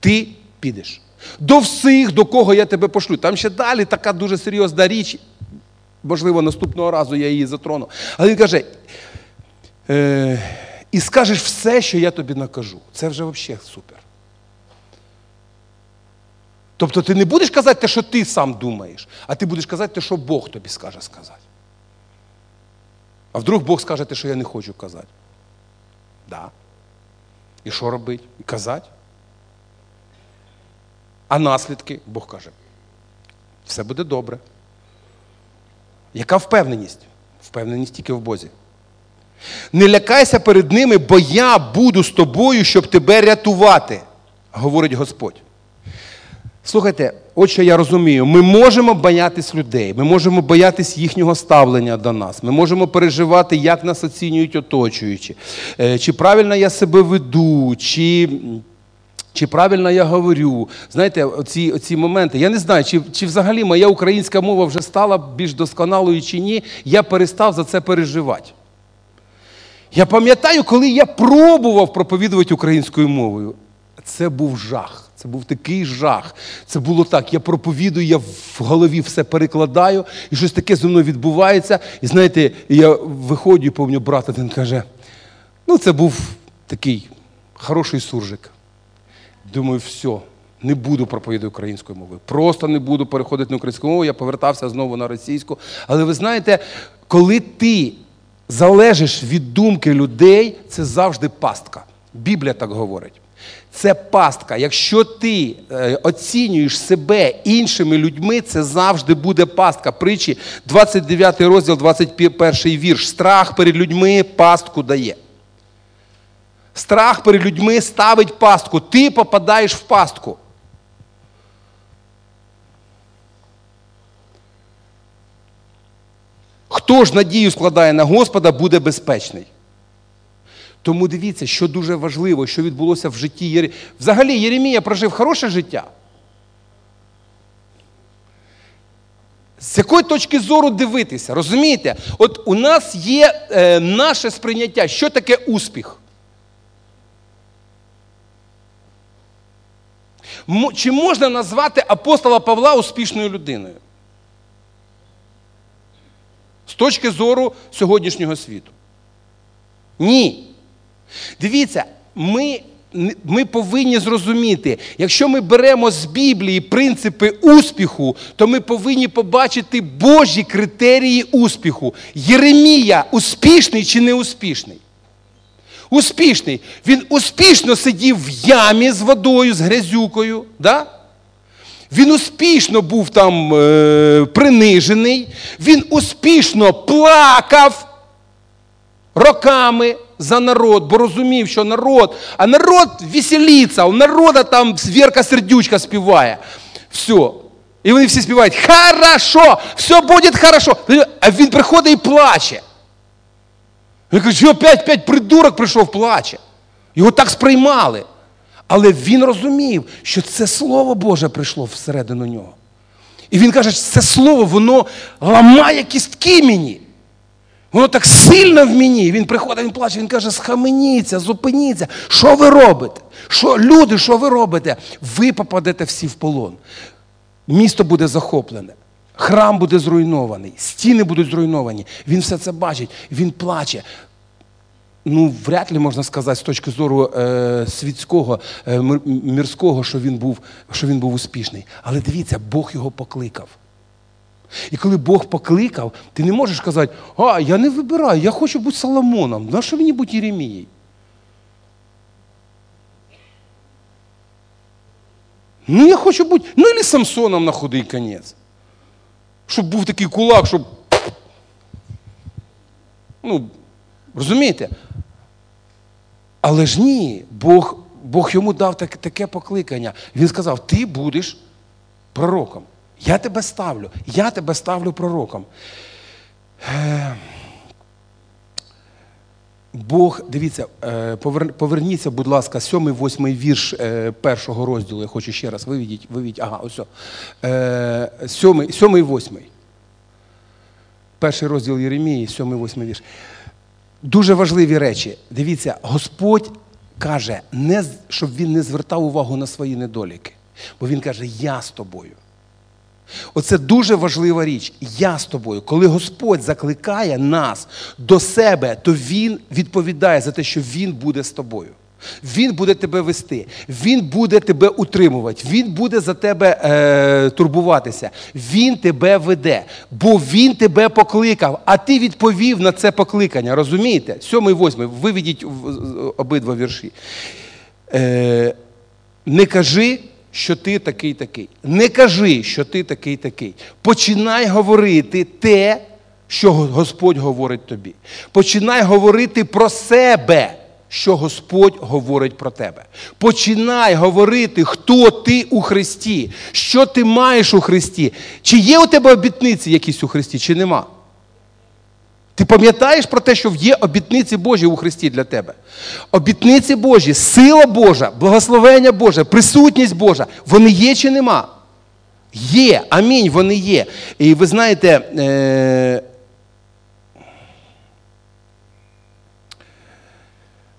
ти підеш. До всіх, до кого я тебе пошлю. Там ще далі така дуже серйозна річ. Можливо, наступного разу я її затрону. Але він каже, е, і скажеш все, що я тобі накажу. Це вже взагалі супер. Тобто ти не будеш казати те, що ти сам думаєш, а ти будеш казати те, що Бог тобі скаже сказати. А вдруг Бог скаже те, що я не хочу казати. Да. І що робити? І казати? А наслідки, Бог каже, все буде добре. Яка впевненість? Впевненість тільки в Бозі. Не лякайся перед ними, бо я буду з тобою, щоб тебе рятувати, говорить Господь. Слухайте, от що я розумію, ми можемо боятись людей, ми можемо боятись їхнього ставлення до нас, ми можемо переживати, як нас оцінюють оточуючі, е, чи правильно я себе веду, чи. Чи правильно я говорю? Знаєте, оці оці моменти. Я не знаю, чи чи взагалі моя українська мова вже стала більш досконалою чи ні, я перестав за це переживати. Я пам'ятаю, коли я пробував проповідувати українською мовою. Це був жах. Це був такий жах. Це було так. Я проповідую, я в голові все перекладаю, і щось таке зі мною відбувається. І знаєте, я виходжу, помню, брат один каже: ну, це був такий хороший суржик. Думаю, все, не буду проповідати українською мовою. Просто не буду переходити на українську мову. Я повертався знову на російську. Але ви знаєте, коли ти залежиш від думки людей, це завжди пастка. Біблія так говорить. Це пастка. Якщо ти е, оцінюєш себе іншими людьми, це завжди буде пастка. Притчі 29 розділ, 21 вірш. Страх перед людьми пастку дає. Страх перед людьми ставить пастку. Ти попадаєш в пастку. Хто ж надію складає на Господа, буде безпечний. Тому дивіться, що дуже важливо, що відбулося в житті Єремії. Взагалі, Єремія прожив хороше життя. З якої точки зору дивитися? Розумієте? От у нас є е, наше сприйняття, що таке успіх. Чи можна назвати апостола Павла успішною людиною? З точки зору сьогоднішнього світу? Ні. Дивіться, ми ми повинні зрозуміти, якщо ми беремо з Біблії принципи успіху, то ми повинні побачити Божі критерії успіху. Єремія успішний чи не успішний? Успішний. Він успішно сидів в ямі з водою, з грязюкою. Да? Він успішно був там е, принижений, він успішно плакав роками за народ, бо розумів, що народ, а народ веселиться, у народа там Вірка сердючка співає. Все. І вони всі співають Хорошо, все буде хорошо. А він приходить і плаче. Він каже, що опять, опять придурок прийшов, плаче. Його так сприймали. Але він розумів, що це Слово Боже прийшло всередину нього. І він каже, це слово, воно ламає кістки мені. Воно так сильно в мені. Він приходить, він плаче, він каже, схаменіться, зупиніться. Що ви робите? Що, Люди, що ви робите? Ви попадете всі в полон. Місто буде захоплене. Храм буде зруйнований, стіни будуть зруйновані. Він все це бачить, він плаче. Ну, вряд ли можна сказати з точки зору е, світського, е, мірського, що він, був, що він був успішний. Але дивіться, Бог його покликав. І коли Бог покликав, ти не можеш казати, а я не вибираю, я хочу бути Соломоном. На що мені бути Єремією? Ну, я хочу бути, ну, і Самсоном на худий конець. Щоб був такий кулак, щоб. Ну, розумієте? Але ж ні, Бог Бог йому дав таке, таке покликання. Він сказав: Ти будеш пророком. Я тебе ставлю, я тебе ставлю пророком. Е, Бог, дивіться, е, поверніться, будь ласка, сьомий, восьмий вірш е, першого розділу. Я хочу ще раз виведіть, виведіть. Ага, ось. Сьомий, сьомий, восьмий. Перший розділ Єремії, сьомий, восьмий вірш. Дуже важливі речі. Дивіться, Господь каже, не, щоб він не звертав увагу на свої недоліки. Бо він каже, я з тобою. Оце дуже важлива річ. Я з тобою. Коли Господь закликає нас до себе, то Він відповідає за те, що Він буде з тобою. Він буде тебе вести, Він буде тебе утримувати, Він буде за тебе е, турбуватися, Він тебе веде, бо Він тебе покликав, а ти відповів на це покликання. Розумієте? Сьомий, восьмий, виведіть обидва вірші. Е, Не кажи що ти такий такий. Не кажи, що ти такий такий. Починай говорити те, що Господь говорить тобі. Починай говорити про себе, що Господь говорить про тебе. Починай говорити, хто ти у Христі, що ти маєш у Христі. Чи є у тебе обітниці якісь у Христі, чи нема? Ти пам'ятаєш про те, що є обітниці Божі у Христі для тебе? Обітниці Божі, сила Божа, благословення Боже, присутність Божа, вони є чи нема? Є. Амінь, вони є. І ви знаєте, е...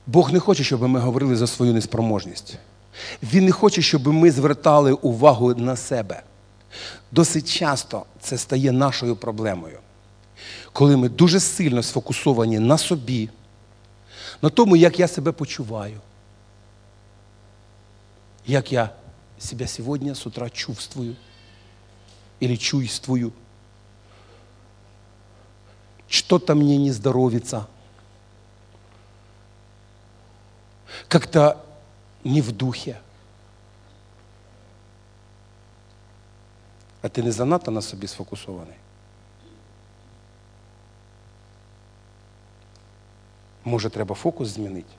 Бог не хоче, щоб ми говорили за свою неспроможність. Він не хоче, щоб ми звертали увагу на себе. Досить часто це стає нашою проблемою коли ми дуже сильно сфокусовані на собі, на тому, як я себе почуваю, як я себе сьогодні з утра чувствую или чувствую, что-то мне не здоровится, как-то не в духе. А ти не занадто на собі сфокусований? Може, треба фокус змінити?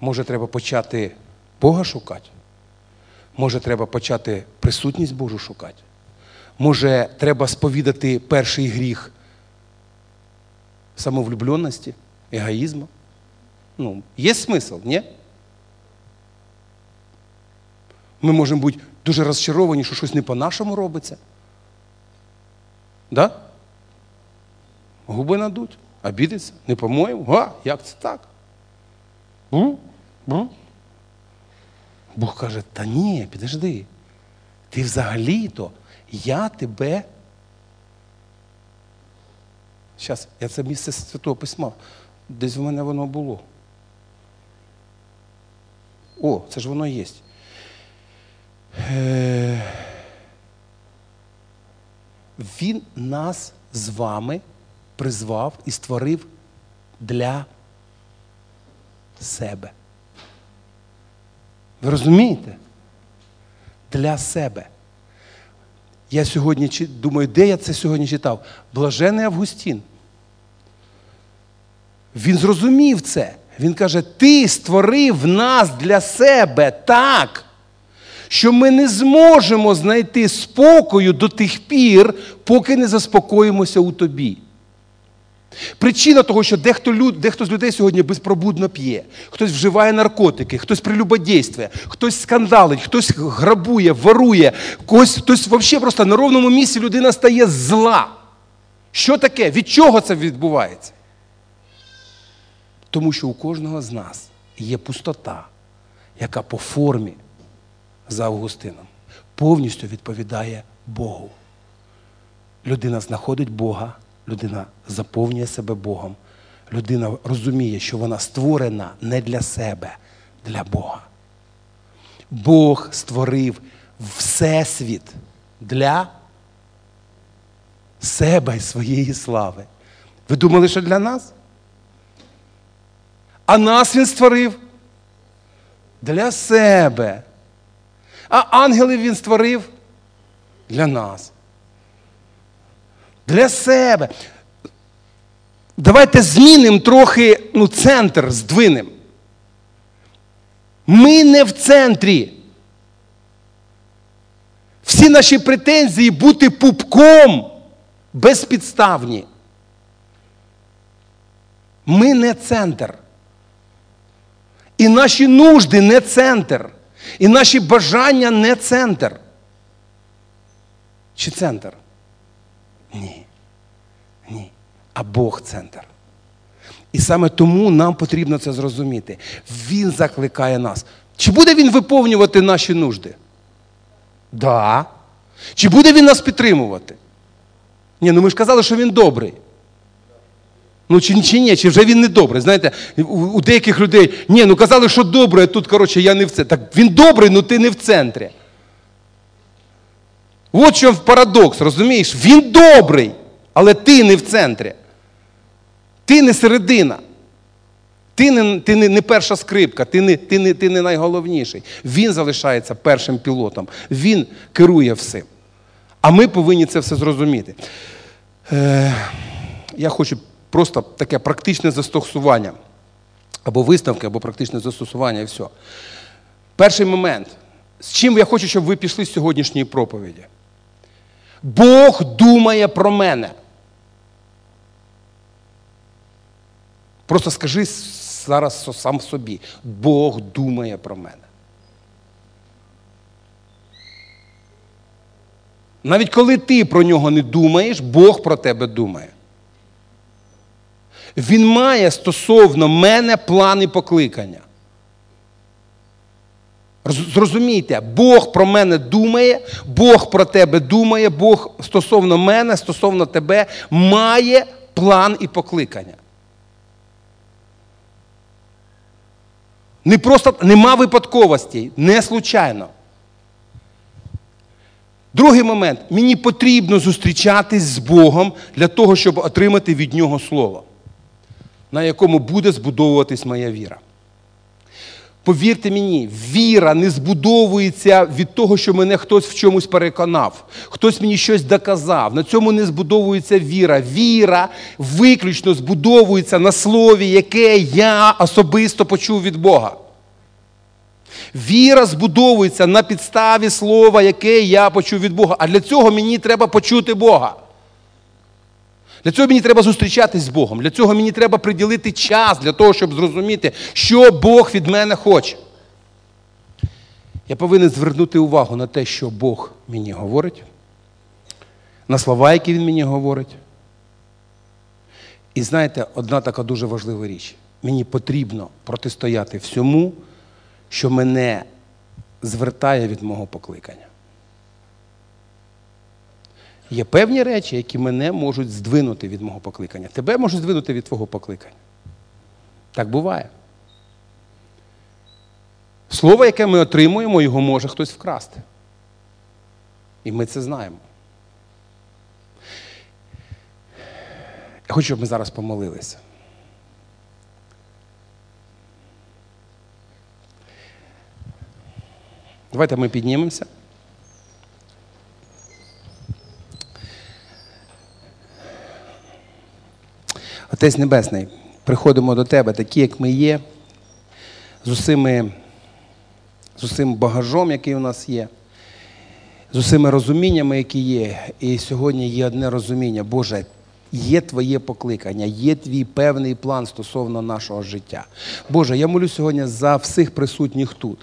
Може, треба почати Бога шукати? Може, треба почати присутність Божу шукати? Може, треба сповідати перший гріх самовлюбленості, егоїзму? Ну, є смисл, ні? Ми можемо бути дуже розчаровані, що щось не по-нашому робиться. Да? Губи надуть. Обідеться? Не по-моєму? Га, як це так? Бу? Бу? Бог каже, та ні, підожди. Ти взагалі-то, я тебе. Зараз, я це місце Святого Письма. Десь в мене воно було. О, це ж воно є. Він нас з вами призвав і створив для себе. Ви розумієте? Для себе. Я сьогодні думаю, де я це сьогодні читав? Блажений Августін. Він зрозумів це. Він каже: Ти створив нас для себе так, що ми не зможемо знайти спокою до тих пір, поки не заспокоїмося у тобі. Причина того, що дехто, люд, дехто з людей сьогодні безпробудно п'є, хтось вживає наркотики, хтось прелюбодействує, хтось скандалить, хтось грабує, ворує, когось, хтось взагалі просто на ровному місці людина стає зла. Що таке? Від чого це відбувається? Тому що у кожного з нас є пустота, яка по формі за Августином повністю відповідає Богу. Людина знаходить Бога, людина заповнює себе Богом. Людина розуміє, що вона створена не для себе, для Бога. Бог створив Всесвіт для себе і своєї слави. Ви думали, що для нас? А нас він створив для себе. А ангелів він створив для нас. Для себе. Давайте змінимо трохи ну, центр, здвинемо. Ми не в центрі. Всі наші претензії бути пупком безпідставні. Ми не центр. І наші нужди не центр. І наші бажання не центр. Чи центр? Ні. Ні. А Бог центр. І саме тому нам потрібно це зрозуміти. Він закликає нас. Чи буде він виповнювати наші нужди? Да. Чи буде він нас підтримувати? Ні, ну ми ж казали, що він добрий. Ну, чи, чи ні, чи вже він не добрий. Знаєте, у, у деяких людей, ні, ну казали, що добре, а тут, коротше, я не в центрі. Так він добрий, ну ти не в центрі. От що парадокс, розумієш? Він добрий, але ти не в центрі. Ти не середина. Ти не ти не, не перша скрипка, ти не, ти, не, ти не найголовніший. Він залишається першим пілотом. Він керує всім. А ми повинні це все зрозуміти. Е, Я хочу просто таке практичне застосування. Або висновки, або практичне застосування, і все. Перший момент. З чим я хочу, щоб ви пішли з сьогоднішньої проповіді? Бог думає про мене. Просто скажи зараз сам собі. Бог думає про мене. Навіть коли ти про нього не думаєш, Бог про тебе думає. Він має стосовно мене плани покликання. Зрозумійте, Бог про мене думає, Бог про тебе думає, Бог стосовно мене, стосовно тебе, має план і покликання. Не просто нема випадковостей, не случайно. Другий момент. Мені потрібно зустрічатись з Богом для того, щоб отримати від Нього слово, на якому буде збудовуватись моя віра. Повірте мені, віра не збудовується від того, що мене хтось в чомусь переконав, хтось мені щось доказав. На цьому не збудовується віра. Віра виключно збудовується на слові, яке я особисто почув від Бога. Віра збудовується на підставі слова, яке я почув від Бога. А для цього мені треба почути Бога. Для цього мені треба зустрічатись з Богом. Для цього мені треба приділити час для того, щоб зрозуміти, що Бог від мене хоче. Я повинен звернути увагу на те, що Бог мені говорить, на слова, які Він мені говорить. І знаєте, одна така дуже важлива річ. Мені потрібно протистояти всьому, що мене звертає від мого покликання. Є певні речі, які мене можуть здвинути від мого покликання. Тебе можуть здвинути від твого покликання. Так буває. Слово, яке ми отримуємо, його може хтось вкрасти. І ми це знаємо. Я хочу, щоб ми зараз помолилися. Давайте ми піднімемося. Отець Небесний, приходимо до Тебе, такі, як ми є, з усіми, з усім багажом, який у нас є, з усіми розуміннями, які є. І сьогодні є одне розуміння, Боже, Є твоє покликання, є твій певний план стосовно нашого життя. Боже, я молю сьогодні за всіх присутніх тут,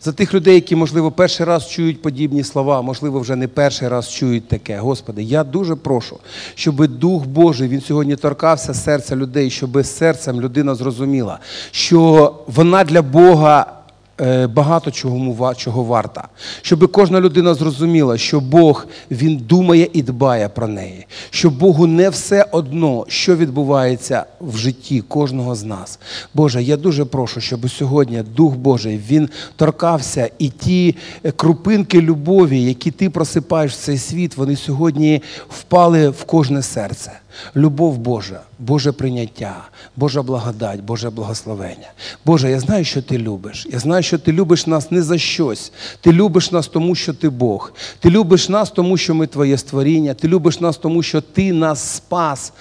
за тих людей, які, можливо, перший раз чують подібні слова, можливо, вже не перший раз чують таке. Господи, я дуже прошу, щоб Дух Божий він сьогодні торкався серця людей, щоб серцем людина зрозуміла, що вона для Бога. Е, Багато чого, чого варта, щоб кожна людина зрозуміла, що Бог він думає і дбає про неї, що Богу не все одно, що відбувається в житті кожного з нас. Боже, я дуже прошу, щоб сьогодні Дух Божий він торкався, і ті е, крупинки любові, які ти просипаєш в цей світ, вони сьогодні впали в кожне серце. Любов Божа, Боже прийняття, Божа благодать, Боже благословення. Боже, я знаю, що ти любиш. Я знаю, що ти любиш нас не за щось. Ти любиш нас тому, що ти Бог. Ти любиш нас тому, що ми твоє створіння. Ти любиш нас тому, що ти нас спас.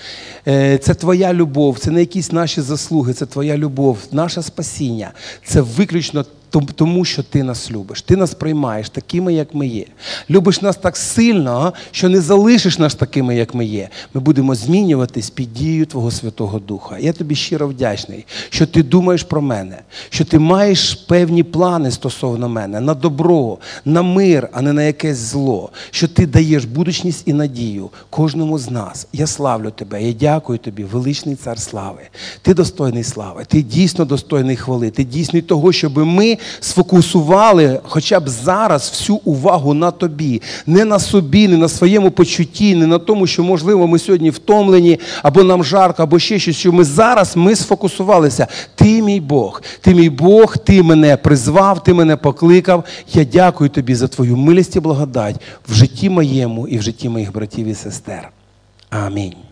Е, Це твоя любов, це не якісь наші заслуги, це твоя любов, наше спасіння. Це виключно тому, що ти нас любиш. Ти нас приймаєш такими, як ми є. Любиш нас так сильно, що не залишиш нас такими, як ми є. Ми будемо змінюватись під дією Твого Святого Духа. Я тобі щиро вдячний, що ти думаєш про мене, що ти маєш певні плани стосовно мене на добро, на мир, а не на якесь зло. Що ти даєш будучність і надію кожному з нас. Я славлю тебе. Я дякую тобі, величний цар слави. Ти достойний слави, ти дійсно достойний хвали, ти дійсний того, щоб сфокусували хоча б зараз всю увагу на тобі, не на собі, не на своєму почутті, не на тому, що можливо ми сьогодні втомлені, або нам жарко, або ще щось. Що ми зараз ми сфокусувалися. Ти мій Бог, ти мій Бог, ти мене призвав, ти мене покликав. Я дякую тобі за твою милість і благодать в житті моєму і в житті моїх братів і сестер. Амінь.